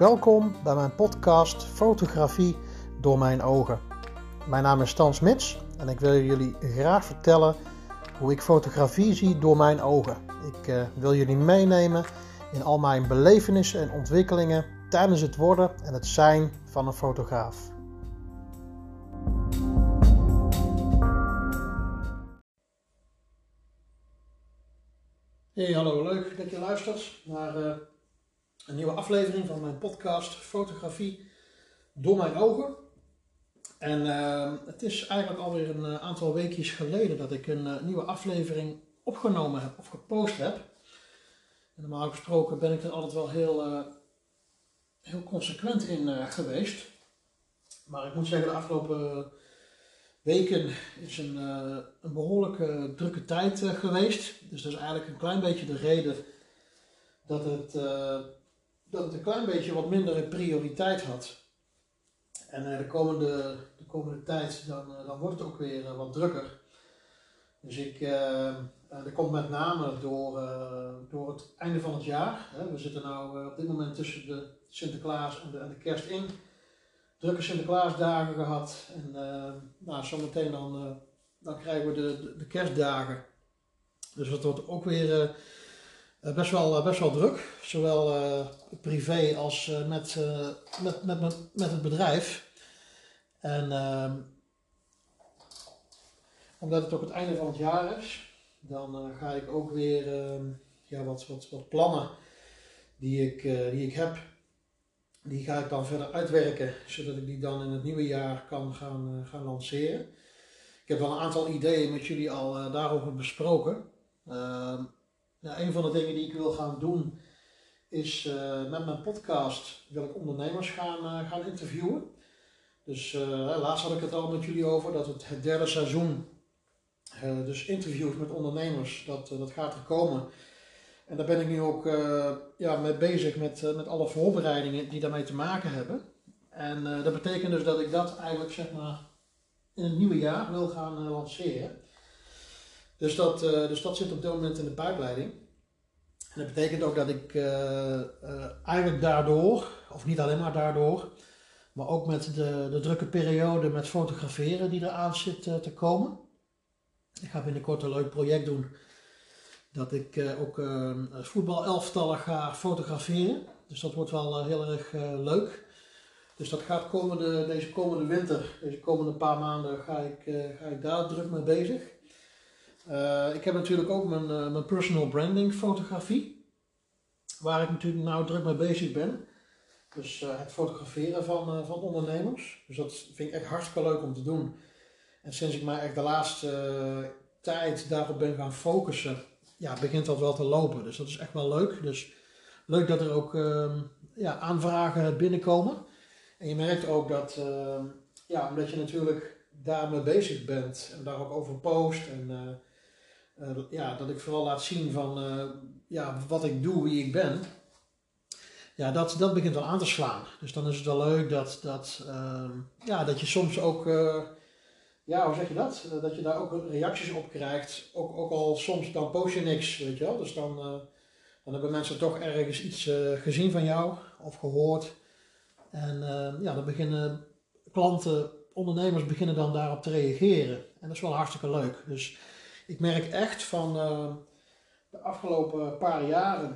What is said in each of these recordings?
Welkom bij mijn podcast Fotografie door mijn ogen. Mijn naam is Stan Smits en ik wil jullie graag vertellen hoe ik fotografie zie door mijn ogen. Ik uh, wil jullie meenemen in al mijn belevenissen en ontwikkelingen tijdens het worden en het zijn van een fotograaf. Hey, hallo, leuk dat je luistert naar uh, een nieuwe aflevering van mijn podcast Fotografie door mijn ogen. En uh, het is eigenlijk alweer een aantal weekjes geleden dat ik een nieuwe aflevering opgenomen heb of gepost heb. En normaal gesproken ben ik er altijd wel heel, heel consequent in geweest. Maar ik moet zeggen, de afgelopen weken is een, een behoorlijke drukke tijd geweest. Dus dat is eigenlijk een klein beetje de reden dat het, dat het een klein beetje wat minder prioriteit had. En de, komende, de komende tijd dan, dan wordt het ook weer wat drukker. Dus ik, dat komt met name door, door het einde van het jaar. Hè. We zitten nu op dit moment tussen de Sinterklaas en de, en de kerst in drukke Sinterklaasdagen gehad. En uh, nou, zometeen dan, uh, dan krijgen we de, de, de, kerstdagen. Dus dat wordt ook weer uh, best, wel, best wel druk. Zowel privé als met, met, met, met, met het bedrijf. En ehm, omdat het ook het einde van het jaar is, dan ga ik ook weer ehm, ja, wat, wat, wat plannen die ik, die ik heb die ga ik dan verder uitwerken, zodat ik die dan in het nieuwe jaar kan gaan, gaan lanceren. Ik heb wel een aantal ideeën met jullie al daarover besproken. Uh, nou, een van de dingen die ik wil gaan doen is uh, met mijn podcast wil ik ondernemers gaan, gaan interviewen. Dus laatst had ik het al met jullie over dat het, het derde seizoen, dus interviews met ondernemers, dat, dat gaat er komen. En daar ben ik nu ook ja, mee bezig met, met alle voorbereidingen die daarmee te maken hebben. En dat betekent dus dat ik dat eigenlijk zeg maar in het nieuwe jaar wil gaan lanceren. Dus dat, dus dat zit op dit moment in de pijpleiding. En dat betekent ook dat ik eigenlijk daardoor, of niet alleen maar daardoor, maar ook met de, de drukke periode met fotograferen die eraan zit te komen. Ik ga binnenkort een leuk project doen dat ik ook uh, voetbalelftallen ga fotograferen. Dus dat wordt wel heel erg leuk. Dus dat gaat komende, deze komende winter, deze komende paar maanden, ga ik, ga ik daar druk mee bezig. Ik heb natuurlijk ook mijn, mijn personal branding fotografie, waar ik natuurlijk nou druk mee bezig ben. Dus het fotograferen van, van ondernemers. Dus dat vind ik echt hartstikke leuk om te doen. En sinds ik mij echt de laatste tijd daarop ben gaan focussen, ja, begint dat wel te lopen. Dus dat is echt wel leuk. Dus leuk dat er ook uh, ja, aanvragen binnenkomen. En je merkt ook dat, uh, ja, omdat je natuurlijk daarmee bezig bent en daar ook over post. En uh, ja, dat ik vooral laat zien van ja, wat ik doe, wie ik ben. Ja, dat, dat begint wel aan te slaan. Dus dan is het wel leuk dat, dat, ehm, ja, dat je soms ook ja, hoe zeg je dat? Eh, dat je daar ook reacties op krijgt. Ook, ook al soms dan post je niks, weet je wel. Dus dan, dan hebben mensen toch ergens iets gezien van jou of gehoord. En uh, ja, dan beginnen klanten, ondernemers beginnen dan daarop te reageren. En dat is wel hartstikke leuk. Dus ik merk echt van de afgelopen paar jaren,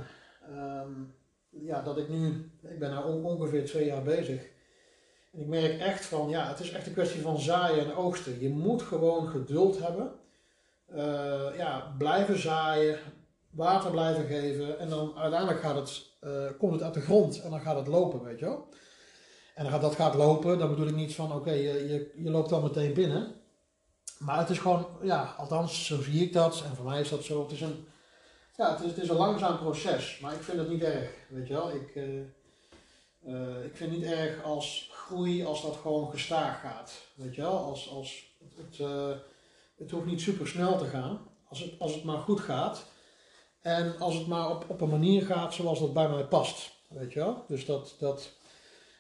um, ja, dat ik nu, ik ben nu ongeveer twee jaar bezig en ik merk echt van, ja, het is echt een kwestie van zaaien en oogsten. Je moet gewoon geduld hebben. Uh, ja, blijven zaaien, water blijven geven. En dan uiteindelijk gaat het, uh, komt het uit de grond en dan gaat het lopen, weet je wel. En dan dat gaat lopen, dan bedoel ik niet van, oké, je, je, je loopt dan meteen binnen. Maar het is gewoon, ja, althans, zo zie ik dat. En voor mij is dat zo. Het is een, ja, het is, het is een langzaam proces. Maar ik vind het niet erg, weet je wel. Ik... Uh, uh, ik vind het niet erg als groei als dat gewoon gestaag gaat. Weet je wel, als, als het, het hoeft niet super snel te gaan, als het, als het maar goed gaat. En als het maar op, op een manier gaat zoals dat bij mij past. Weet je wel? Dus dat, dat,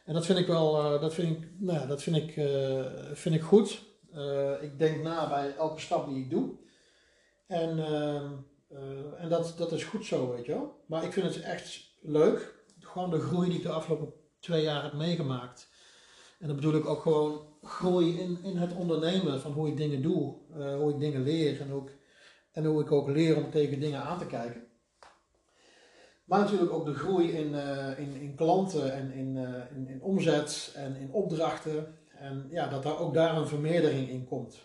en dat vind ik wel, dat vind ik, nou ja, dat vind ik, vind ik goed. Ik denk na bij elke stap die ik doe. En, ehm, en dat, dat is goed zo, weet je wel. Maar ik vind het echt leuk gewoon de groei die ik de afgelopen twee jaar heb meegemaakt. En dan bedoel ik ook gewoon groei in, in het ondernemen, van hoe ik dingen doe, uh, hoe ik dingen leer en, ook, en hoe ik ook leer om tegen dingen aan te kijken. Maar natuurlijk ook de groei in, in, in klanten en in, in, in omzet en in opdrachten. En ja, dat daar ook daar een vermeerdering in komt.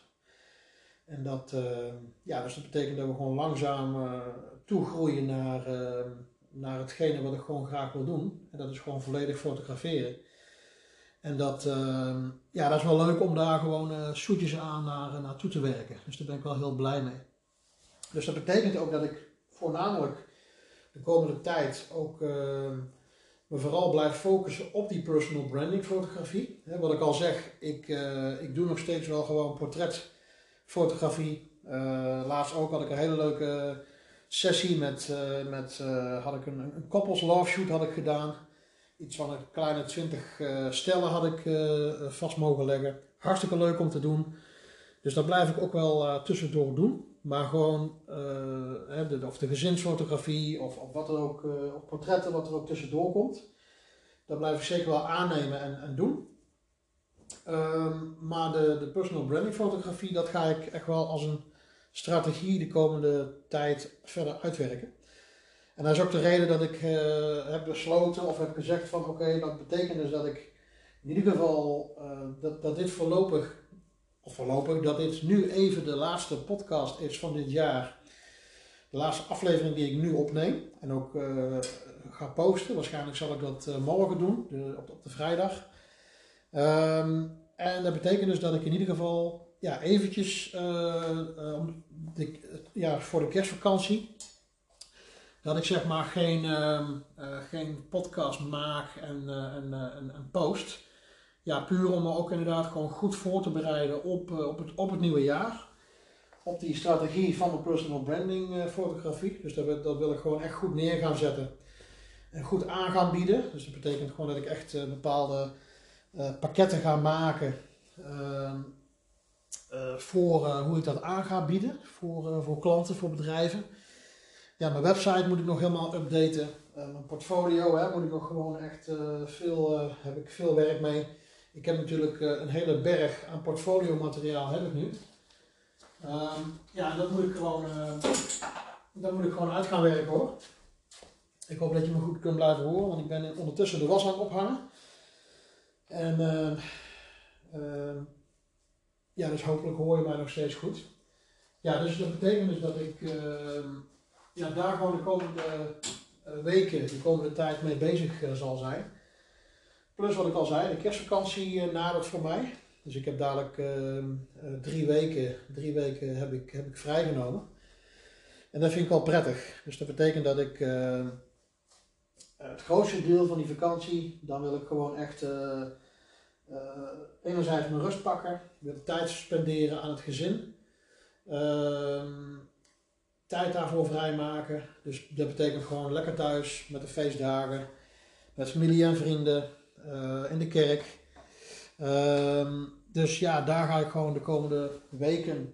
En dat, uh, ja, dus dat betekent dat we gewoon langzaam uh, toegroeien naar, uh, naar hetgene wat ik gewoon graag wil doen. En dat is gewoon volledig fotograferen. En dat, ja, dat is wel leuk om daar gewoon zoetjes aan naar, naartoe te werken. Dus daar ben ik wel heel blij mee. Dus dat betekent ook dat ik voornamelijk de komende tijd ook me vooral blijf focussen op die personal branding fotografie. wat ik al zeg, ik, ik doe nog steeds wel gewoon portret fotografie. Uh, laatst ook had ik een hele leuke sessie met, uh, met had ik een, een koppels love shoot had ik gedaan. Iets van een kleine 20 stellen had ik vast mogen leggen. Hartstikke leuk om te doen. Dus dat blijf ik ook wel tussendoor doen. Maar gewoon, de, of de gezinsfotografie of, of wat er ook, of portretten, wat er ook tussendoor komt. Dat blijf ik zeker wel aannemen en, en doen. Um, maar de, de personal branding fotografie, dat ga ik echt wel als een strategie de komende tijd verder uitwerken. En dat is ook de reden dat ik heb besloten of heb gezegd van oké, dat betekent dus dat ik in ieder geval dat, dat dit voorlopig, voorlopig, dat dit nu even de laatste podcast is van dit jaar. De laatste aflevering die ik nu opneem en ook uh, ga posten. Waarschijnlijk zal ik dat morgen doen, op, op de vrijdag. Um, en dat betekent dus dat ik in ieder geval ja, eventjes uh, de, ja, voor de kerstvakantie, dat ik zeg maar geen, uh, geen podcast maak en, en, post. Ja, puur om me ook inderdaad gewoon goed voor te bereiden op, op, het, op het nieuwe jaar. Op die strategie van de personal branding fotografie. Dus dat, dat wil ik gewoon echt goed neer gaan zetten. En goed aan gaan bieden. Dus dat betekent gewoon dat ik echt bepaalde uh, pakketten gaan maken uh, voor eh, hoe ik dat aan ga bieden voor, voor klanten, voor bedrijven. Ja, mijn website moet ik nog helemaal updaten. mijn portfolio hè, moet ik nog gewoon echt veel, heb ik veel werk mee. Ik heb natuurlijk een hele berg aan portfolio materiaal heb ik nu. Ehm, ja, dat moet ik gewoon, dat moet ik gewoon uit gaan werken hoor. Ik hoop dat je me goed kunt blijven horen, want ik ben ondertussen de was aan het ophangen. En uh, uh, ja, dus hopelijk hoor je mij nog steeds goed. Ja, dus dat betekent dus dat ik ja, daar gewoon de komende eh, weken, de komende tijd mee bezig zal zijn. Plus wat ik al zei, de kerstvakantie nadert voor mij. Dus ik heb dadelijk ehm, drie weken, drie weken heb ik, heb ik vrijgenomen. En dat vind ik wel prettig. Dus dat betekent dat ik ehm, het grootste deel van die vakantie, dan wil ik gewoon echt uh, enerzijds mijn rust pakken, wil tijd spenderen aan het gezin. Uh, tijd daarvoor vrijmaken. Dus dat betekent gewoon lekker thuis met de feestdagen, met familie en vrienden, in de kerk. Ehm, dus ja, daar ga ik gewoon de komende weken.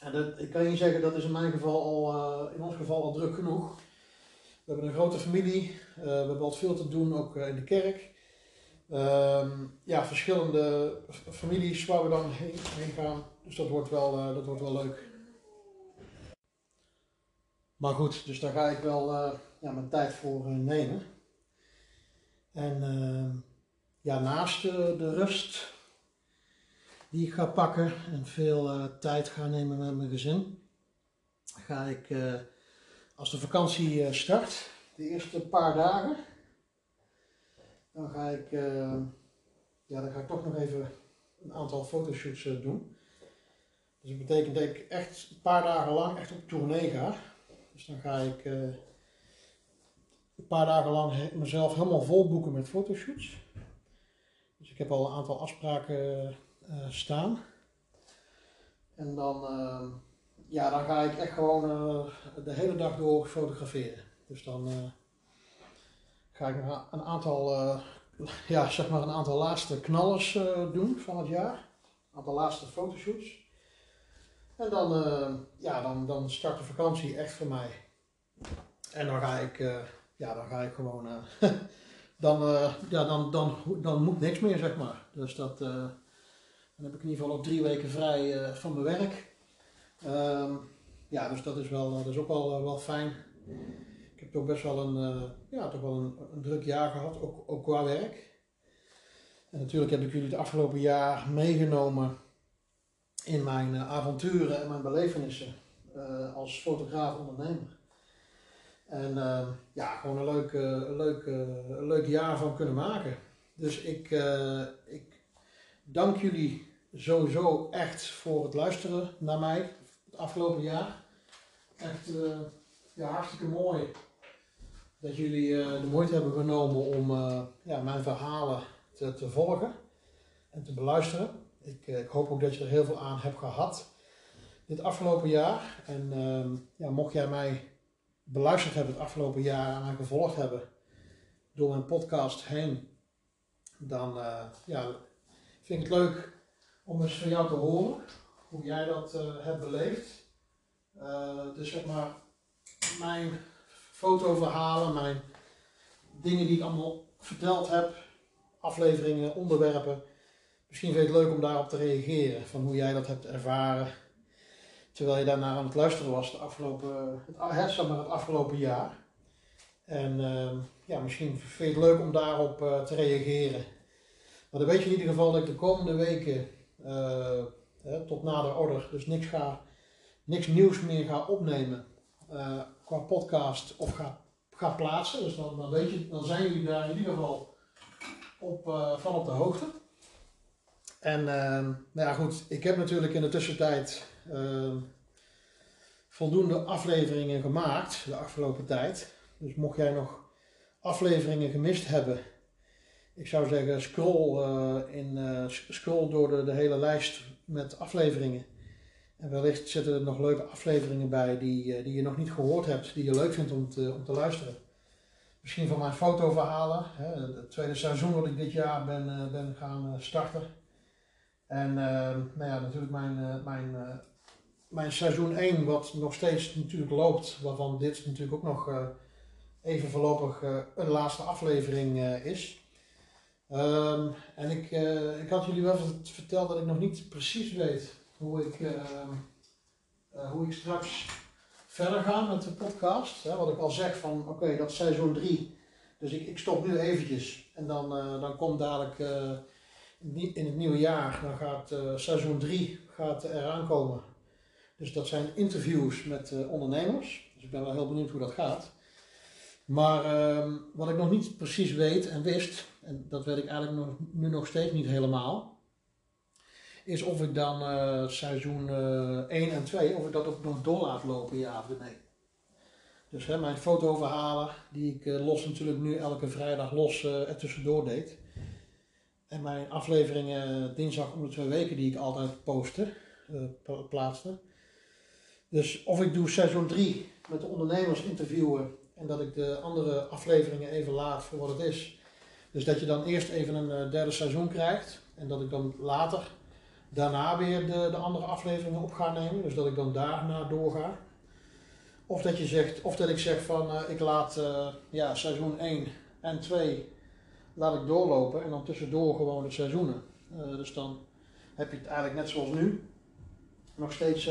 En dat, ik kan je zeggen, dat is in mijn geval al, in ons geval al druk genoeg. We hebben een grote familie, we hebben wat veel te doen ook in de kerk. Um, ja, verschillende families waar we dan heen, gaan. Dus dat wordt, wel, dat wordt wel leuk. Maar goed, dus daar ga ik wel ja, mijn tijd voor nemen. En ehm, ja, naast de rust die ik ga pakken en veel tijd ga nemen met mijn gezin, ga ik als de vakantie start, de eerste paar dagen, dan ga ik, uh, ja, dan ga ik toch nog even een aantal fotoshoots doen. Dus dat betekent dat ik echt een paar dagen lang echt op tournee ga. Dus dan ga ik een paar dagen lang mezelf helemaal vol boeken met fotoshoots. Dus ik heb al een aantal afspraken staan. En dan, ja, dan ga ik echt gewoon de hele dag door fotograferen. Dus dan ga ik een aantal, ja, zeg maar een aantal laatste knallers doen van het jaar. Een aantal laatste fotoshoots. En dan, ja, dan, dan start de vakantie echt voor mij. En dan ga ik, ja, dan ga ik gewoon dan, ja, dan, dan, dan moet niks meer, zeg maar. Dus dat, dan heb ik in ieder geval ook drie weken vrij van mijn werk. Ehm, ja, dus dat is, wel, dat is ook wel, wel fijn. Ik heb toch best wel een, ja, toch wel een, druk jaar gehad, ook, ook qua werk. En natuurlijk heb ik jullie het afgelopen jaar meegenomen in mijn avonturen en mijn belevenissen als fotograaf ondernemer. En uh, ja, gewoon een leuk, leuk, leuk jaar van kunnen maken. Dus ik, ik dank jullie sowieso echt voor het luisteren naar mij het afgelopen jaar. Echt ja, hartstikke mooi dat jullie de moeite hebben genomen om ja, mijn verhalen te, te volgen en te beluisteren. Ik, eh, ik, hoop ook dat je er heel veel aan hebt gehad dit afgelopen jaar. En ehm, ja, mocht jij mij beluisterd hebben het afgelopen jaar en gevolgd hebben door mijn podcast heen, dan uh, ja, vind ik het leuk om eens van jou te horen hoe jij dat uh, hebt beleefd. dus zeg maar, mijn fotoverhalen, mijn dingen die ik allemaal verteld heb, afleveringen, onderwerpen. Misschien vind je het leuk om daarop te reageren, van hoe jij dat hebt ervaren. Terwijl je daarna aan het luisteren was de afgelopen, het, het afgelopen jaar. En uh, ja, misschien vind je het leuk om daarop uh, te reageren. Maar dan weet je in ieder geval dat ik de komende weken hè, tot nader order, dus niks, ga, niks nieuws meer ga opnemen uh, qua podcast of ga, ga plaatsen. Dus dan, dan, weet je, dan zijn jullie daar in ieder geval op, van op de hoogte. En uh, nou ja, goed, ik heb natuurlijk in de tussentijd uh, voldoende afleveringen gemaakt de afgelopen tijd. Dus mocht jij nog afleveringen gemist hebben, ik zou zeggen scroll, uh, in, uh, scroll door de, hele lijst met afleveringen. En wellicht zitten er nog leuke afleveringen bij die, die je nog niet gehoord hebt, die je leuk vindt om te, om te luisteren misschien van mijn fotoverhalen. Hè, het tweede seizoen wat ik dit jaar ben, ben gaan starten. En uh, nou ja, natuurlijk mijn, mijn, mijn seizoen 1, wat nog steeds natuurlijk loopt, waarvan dit natuurlijk ook nog even voorlopig een laatste aflevering is. Um, en ik, ik had jullie wel verteld dat ik nog niet precies weet hoe ik, ehm, hoe ik straks verder gaan met de podcast. Hè, wat ik al zeg van oké, dat is seizoen 3. Dus ik, ik stop nu eventjes. En dan, dan komt dadelijk in het nieuwe jaar, dan gaat uh, seizoen 3 gaat eraan komen. Dus dat zijn interviews met ondernemers. Dus ik ben wel heel benieuwd hoe dat gaat. Maar ehm, wat ik nog niet precies weet en wist, en dat weet ik eigenlijk nog, nu nog steeds niet helemaal, is of ik dan uh, seizoen uh, eh, 1 en 2, of ik dat ook nog door laat lopen, ja of nee. Dus hè, mijn fotoverhalen, die ik los natuurlijk nu elke vrijdag los er tussendoor deed. En mijn afleveringen dinsdag om de twee weken die ik altijd postte, plaatste. Dus of ik doe seizoen 3 met de ondernemers interviewen en dat ik de andere afleveringen even laat voor wat het is. Dus dat je dan eerst even een derde seizoen krijgt en dat ik dan later daarna weer de, de andere afleveringen op ga nemen. Dus dat ik dan daarna doorga. Of dat, je zegt, of dat ik zeg van uh, ik laat uh, ja, seizoen 1 en 2 laat ik doorlopen en dan tussendoor gewoon de seizoenen. Uh, dus dan heb je het eigenlijk net zoals nu. Nog steeds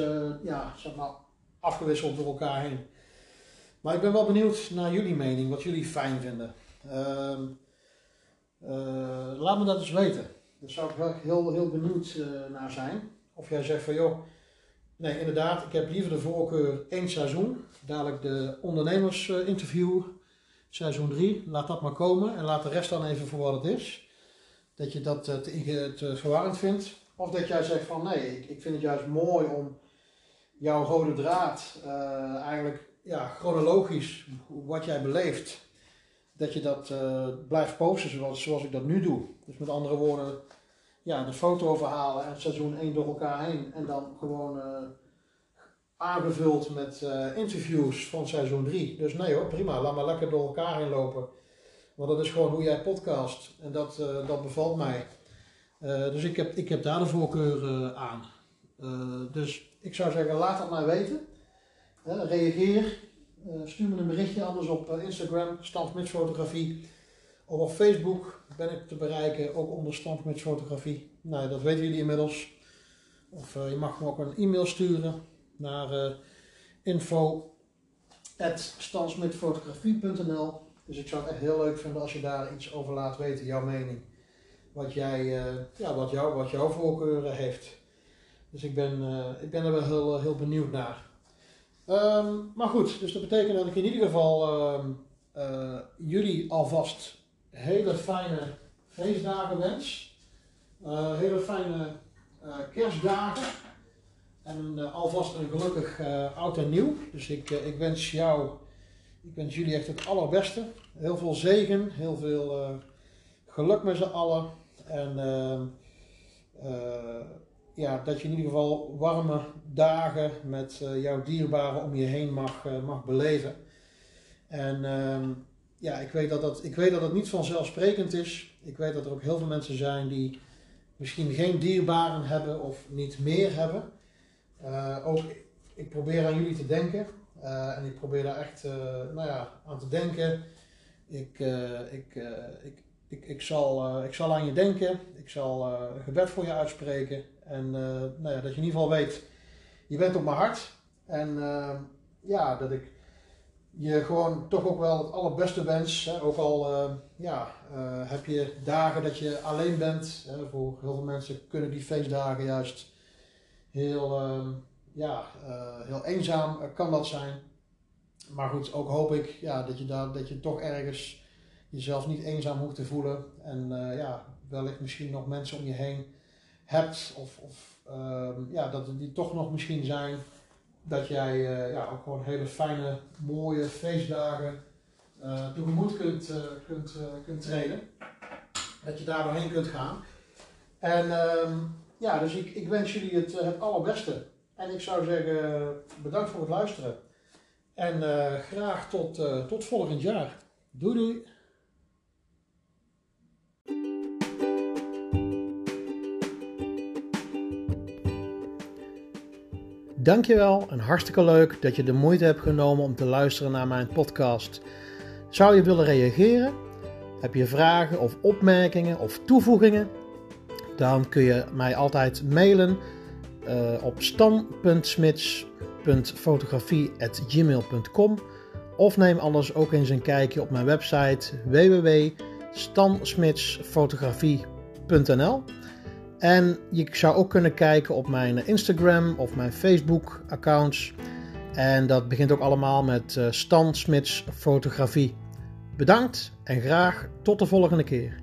ja, zeg maar, afgewisseld door elkaar heen. Maar ik ben wel benieuwd naar jullie mening, wat jullie fijn vinden. Ehm, laat me dat eens weten. Daar zou ik wel heel, heel benieuwd naar zijn. Of jij zegt van joh, nee inderdaad, ik heb liever de voorkeur één seizoen. Dadelijk de ondernemersinterview, seizoen 3. Laat dat maar komen en laat de rest dan even voor wat het is. Dat je dat uh, te, verwarrend vindt. Of dat jij zegt van nee, ik, ik vind het juist mooi om jouw rode draad uh, eigenlijk ja, chronologisch wat jij beleeft dat je dat uh, blijft posten zoals, zoals ik dat nu doe. Dus met andere woorden, ja, de foto verhalen en seizoen 1 door elkaar heen. En dan gewoon aangevuld met uh, interviews van seizoen 3. Dus nee hoor, prima. Laat maar lekker door elkaar heen lopen. Want dat is gewoon hoe jij podcast. En dat, uh, dat bevalt mij. dus ik heb, ik heb daar de voorkeur aan. dus ik zou zeggen, laat dat maar weten. reageer. stuur me een berichtje anders op Instagram, Stan Fotografie. Of op Facebook ben ik te bereiken, ook onder Stand met Fotografie. Nou, dat weten jullie inmiddels. Of je mag me ook een e-mail sturen naar uh, info.stansmetfotografie.nl Dus ik zou het echt heel leuk vinden als je daar iets over laat weten, jouw mening. Wat, jij, ja, wat, jou, wat jouw voorkeuren heeft. Dus ik ben, ik ben er wel heel, heel benieuwd naar. Ehm, maar goed, dus dat betekent dat ik in ieder geval ehm, jullie alvast hele fijne feestdagen wens. Hele fijne kerstdagen. En alvast een gelukkig oud en nieuw. Dus ik, ik wens jou, ik wens jullie echt het allerbeste. Heel veel zegen, heel veel geluk met z'n allen. En ja, dat je in ieder geval warme dagen met jouw dierbaren om je heen mag, mag beleven. En ehm, ja, ik weet, dat dat, ik weet dat het niet vanzelfsprekend is. Ik weet dat er ook heel veel mensen zijn die misschien geen dierbaren hebben of niet meer hebben. Uh, ook ik probeer aan jullie te denken. Uh, en ik probeer daar echt uh, nou ja, aan te denken. Ik, ik, ik, ik, ik, zal, ik zal aan je denken. Ik zal een gebed voor je uitspreken. En nou ja, dat je in ieder geval weet, je bent op mijn hart. En ja, dat ik je gewoon toch ook wel het allerbeste wens. Hè? Ook al ja, heb je dagen dat je alleen bent. Hè? Voor heel veel mensen kunnen die feestdagen juist heel, uh, ja, eh, heel eenzaam kan dat zijn. Maar goed, ook hoop ik ja, dat, je daar, dat je toch ergens jezelf niet eenzaam hoeft te voelen. En ja, wellicht misschien nog mensen om je heen hebt. Of, of ehm, ja, dat die toch nog misschien zijn dat jij ja, ook gewoon hele fijne, mooie feestdagen uh, tegemoet kunt, uh, kunt, kunt treden. Dat je daar doorheen kunt gaan. En ehm, ja, dus ik, ik wens jullie het, het allerbeste. En ik zou zeggen, bedankt voor het luisteren. En graag tot, tot volgend jaar. Doei doei! Dankjewel en hartstikke leuk dat je de moeite hebt genomen om te luisteren naar mijn podcast. Zou je willen reageren? Heb je vragen of opmerkingen of toevoegingen? Dan kun je mij altijd mailen uh, op stan.smits.fotografie.gmail.com of neem anders ook eens een kijkje op mijn website www.stansmitsfotografie.nl en je zou ook kunnen kijken op mijn Instagram of mijn Facebook accounts. En dat begint ook allemaal met uh, Stan Smits. Bedankt en graag tot de volgende keer.